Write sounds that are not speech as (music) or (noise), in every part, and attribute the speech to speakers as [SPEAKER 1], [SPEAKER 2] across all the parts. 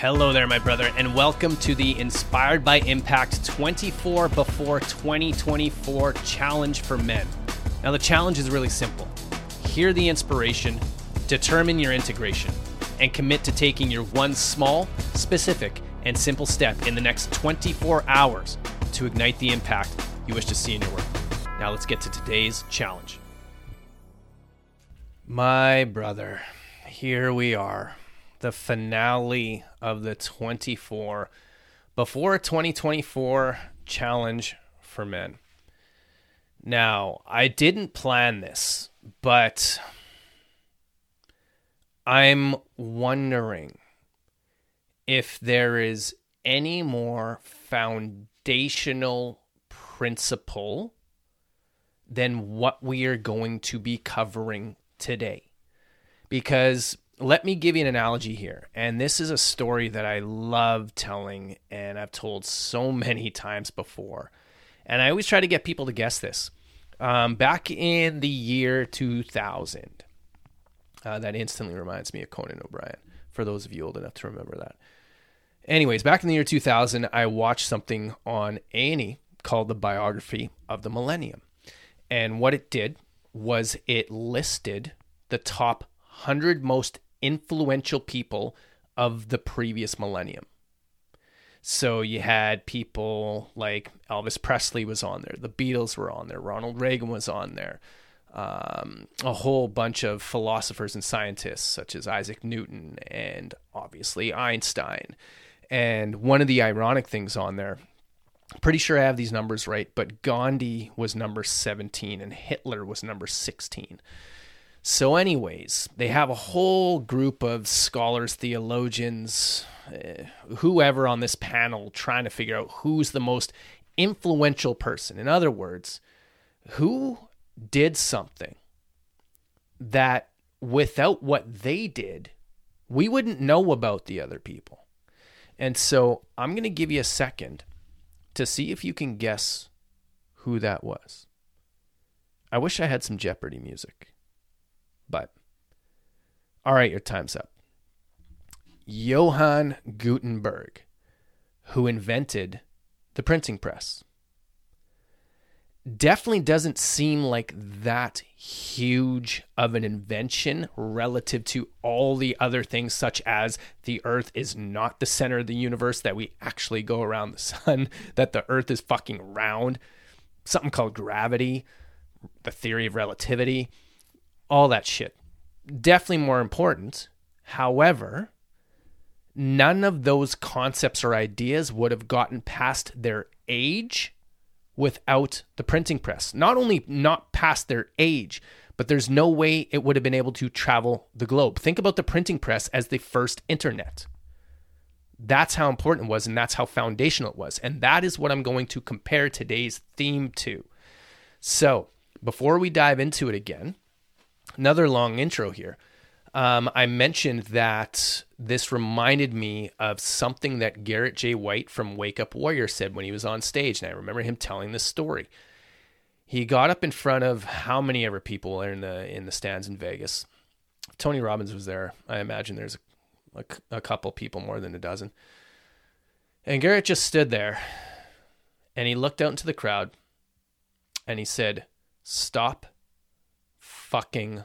[SPEAKER 1] Hello there, my brother, and welcome to the Inspired by Impact 24 Before 2024 Challenge for Men. Now, the challenge is really simple hear the inspiration, determine your integration, and commit to taking your one small, specific, and simple step in the next 24 hours to ignite the impact you wish to see in your work. Now, let's get to today's challenge. My brother, here we are the finale of the 24 before 2024 challenge for men. Now, I didn't plan this, but I'm wondering if there is any more foundational principle than what we are going to be covering today. Because let me give you an analogy here. And this is a story that I love telling and I've told so (laughs) many times before. And I always try to get people to guess this. Um, back in the year 2000, uh, that instantly reminds me of Conan O'Brien, for those of you old enough to remember that. Anyways, back in the year 2000, I watched something on A&E called The Biography of the Millennium. And what it did was it listed the top 100 most influential people of the previous millennium. So you had people like Elvis Presley was on there, the Beatles were on there, Ronald Reagan was on there, um, a whole bunch of philosophers and scientists such as Isaac Newton and obviously Einstein. And one of the ironic things on there, pretty sure I have these numbers right, but Gandhi was number 17 and Hitler was number 16. So, anyways, they have a whole group of scholars, theologians, uh, whoever on this panel trying to figure out who's the most influential person. In other words, who did something that without what they did, we wouldn't know about the other people. And so I'm going to give you a second to see if you can guess who that was. I wish I had some Jeopardy music. But all right, your time's up. Johann Gutenberg, who invented the printing press. Definitely doesn't seem like that huge of an invention relative to all the other things, such as the earth is not the center of the universe, that we actually go around the (laughs) sun, that the earth is fucking round, something called gravity, the theory of relativity all that shit. Definitely more important. However, none of those concepts or ideas would have gotten past their age without the printing press. Not only not past their age, but there's no way it would have been able to travel the globe. Think about the printing press as the first internet. That's how important it was, and that's how foundational it was. And that is what I'm going to compare today's theme to. So, before we dive into it again, another long intro here. Um, I mentioned that this reminded me of something that Garrett J. White from Wake Up Warrior said when he was on stage. And I remember him telling this story. He got up in front of how many ever people in the in the stands in Vegas. Tony Robbins was there. I imagine there's a, a, a couple people more than a dozen. And Garrett just stood there and he looked out into the crowd and he said, Stop fucking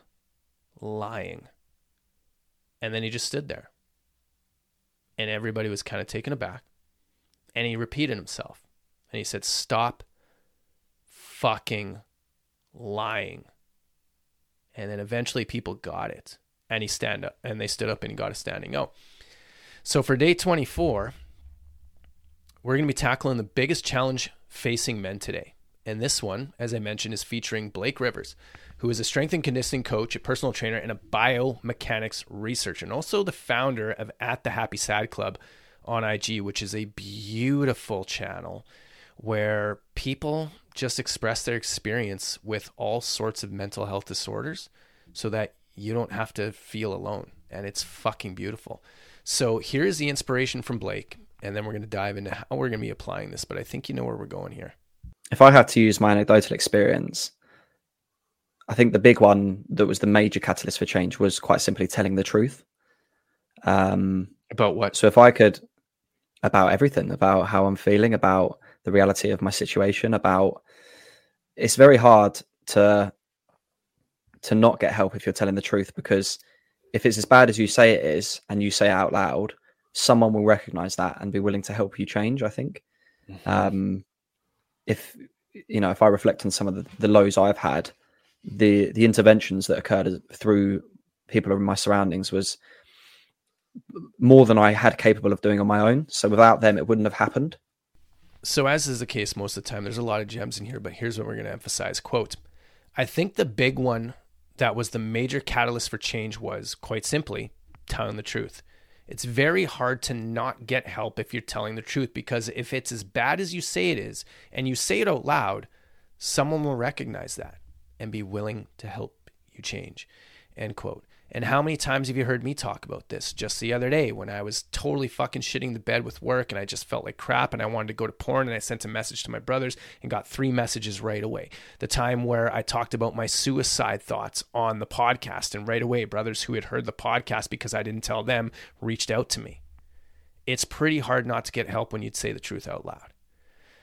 [SPEAKER 1] lying. And then he just stood there. And everybody was kind of taken aback. And he repeated himself. And he said, Stop fucking lying. And then eventually people got it. And he stand up and they stood up and he got a standing O. So for day 24, we're going to be tackling the biggest challenge facing men today. And this one, as I mentioned, is featuring Blake Rivers, who is a strength and conditioning coach, a personal trainer, and a biomechanics researcher, and also the founder of At the Happy Sad Club on IG, which is a beautiful channel where people just express their experience with all sorts of mental health disorders so that you don't have to feel alone. And it's fucking beautiful. So here's the inspiration from Blake, and then we're going to dive into how we're going to be applying this. But I think you know where we're going here
[SPEAKER 2] if I had to use my anecdotal experience, I think the big one that was the major catalyst for change was quite simply telling the truth. Um,
[SPEAKER 1] About what?
[SPEAKER 2] So if I could, about everything, about how I'm feeling, about the reality of my situation, about it's very hard to to not get help if you're telling the truth because if it's as bad as you say it is and you say it out loud, someone will recognize that and be willing to help you change. I think. Mm-hmm. Um, if you know, if I reflect on some of the, the lows I've had, the the interventions that occurred through people in my surroundings was more than I had capable of doing on my own. So without them, it wouldn't have happened.
[SPEAKER 1] So as is the case most of the time, there's a lot of gems in here, but here's what we're going to emphasize. Quote, I think the big one that was the major catalyst for change was quite simply telling the truth. It's very hard to not get help if you're telling the truth because if it's as bad as you say it is and you say it out loud, someone will recognize that and be willing to help you change. End quote. And how many times have you heard me talk about this? Just the other day when I was totally fucking shitting the bed with work and I just felt like crap and I wanted to go to porn and I sent a message to my brothers and got three messages right away. The time where I talked about my suicide thoughts on the podcast and right away brothers who had heard the podcast because I didn't tell them reached out to me. It's pretty hard not to get help when you'd say the truth out loud.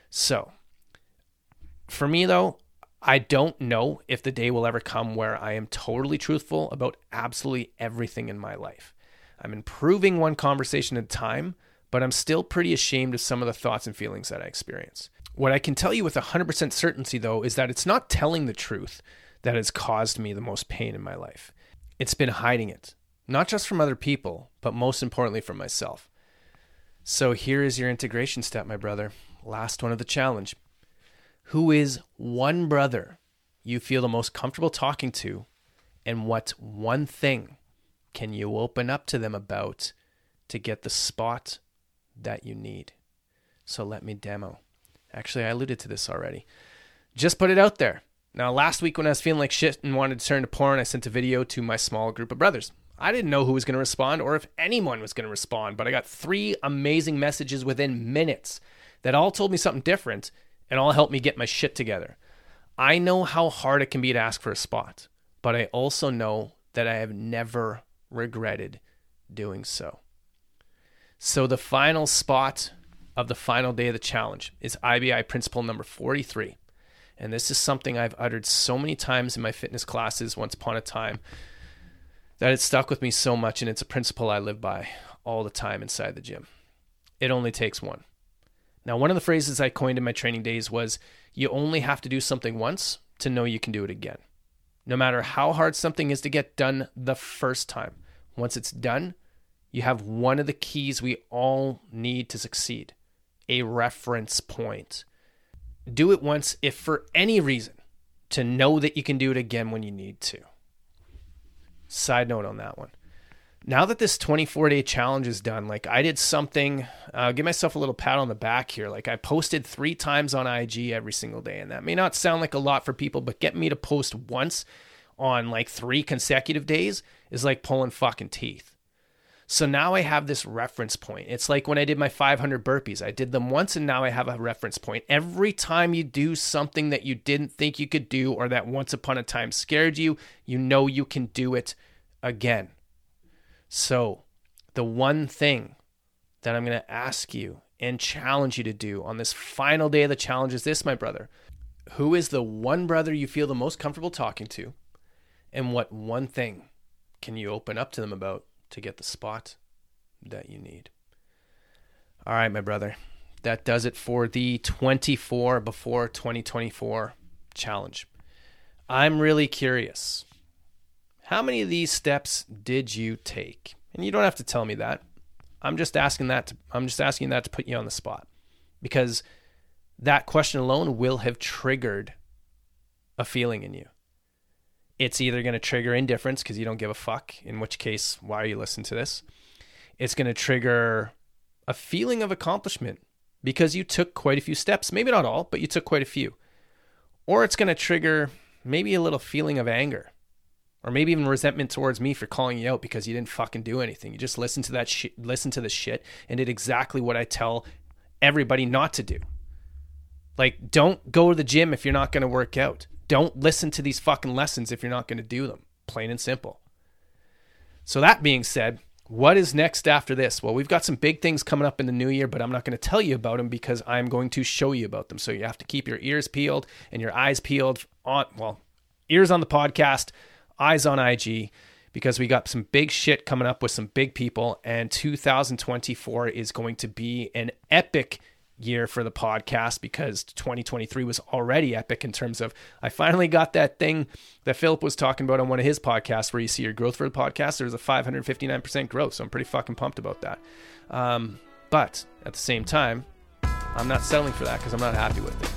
[SPEAKER 1] So, for me though, I don't know if the day will ever come where I am totally truthful about absolutely everything in my life. I'm improving one conversation at a time, but I'm still pretty ashamed of some of the thoughts and feelings that I experience. What I can tell you with 100% certainty, though, is that it's not telling the truth that has caused me the most pain in my life. It's been hiding it, not just from other people, but most importantly from myself. So here is your integration step, my brother. Last one of the challenge. Who is one brother you feel the most comfortable talking to, and what one thing can you open up to them about to get the spot that you need? So let me demo. Actually, I alluded to this already. Just put it out there. Now, last week when I was feeling like shit and wanted to turn to porn, I sent a video to my small group of brothers. I didn't know who was going to respond or if anyone was going to respond, but I got three amazing messages within minutes that all told me something different and all help me get my shit together. I know how hard it can be to ask for a spot, but I also know that I have never regretted doing so. So the final spot of the final day of the challenge is IBI principle number 43. And this is something I've uttered so many times in my fitness classes once upon a time that it stuck with me so much. And it's a principle I live by all the time inside the gym. It only takes one. Now, one of the phrases I coined in my training days was you only have to do something once to know you can do it again. No matter how hard something is to get done the first time, once it's done, you have one of the keys we all need to succeed a reference point. Do it once, if for any reason, to know that you can do it again when you need to. Side note on that one now that this 24 day challenge is done, like I did something, uh, give myself a little pat on the back here. Like I posted three times on IG every single day. And that may not sound like a lot for people, but get me to post once on like three consecutive days is like pulling fucking teeth. So now I have this reference point. It's like when I did my 500 burpees. I did them once and now I have a reference point. Every time you do something that you didn't think you could do or that once upon a time scared you, you know you can do it again. So, the one thing that I'm going to ask you and challenge you to do on this final day of the challenge is this, my brother. Who is the one brother you feel the most comfortable talking to? And what one thing can you open up to them about to get the spot that you need? All right, my brother. That does it for the 24 before 2024 challenge. I'm really curious how many of these steps did you take? And you don't have to tell me that. I'm just asking that to, I'm just asking that to put you on the spot. Because that question alone will have triggered a feeling in you. It's either going to trigger indifference because you don't give a fuck, in which case, why are you listening to this? It's going to trigger a feeling of accomplishment because you took quite a few steps. Maybe not all, but you took quite a few. Or it's going to trigger maybe a little feeling of anger or maybe even resentment towards me for calling you out because you didn't fucking do anything. You just listened to that shit, listened to this shit, and did exactly what I tell everybody not to do. Like, don't go to the gym if you're not going to work out. Don't listen to these fucking lessons if you're not going to do them. Plain and simple. So, that being said, what is next after this? Well, we've got some big things coming up in the new year, but I'm not going to tell you about them because I'm going to show you about them. So you have to keep your ears peeled and your eyes peeled on, well, ears on the podcast, eyes on IG, because we got some big shit coming up with some big people. And 2024 is going to be an epic year for the podcast because 2023 was already epic in terms of I finally got that thing that Philip was talking about on one of his podcasts where you see your growth for the podcast. There's a 559% growth, so I'm pretty fucking pumped about that. Um, but at the same time, I'm not settling for that because I'm not happy with it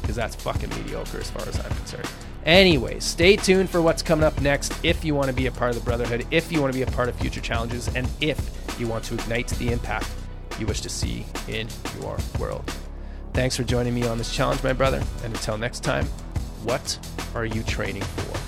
[SPEAKER 1] because that's fucking mediocre as far as I'm concerned. Anyways, stay tuned for what's coming up next if you want to be a part of the Brotherhood, if you want to be a part of future challenges, and if you want to ignite the impact you wish to see in your world. Thanks for joining me on this challenge, my brother. And until next time, what are you training for?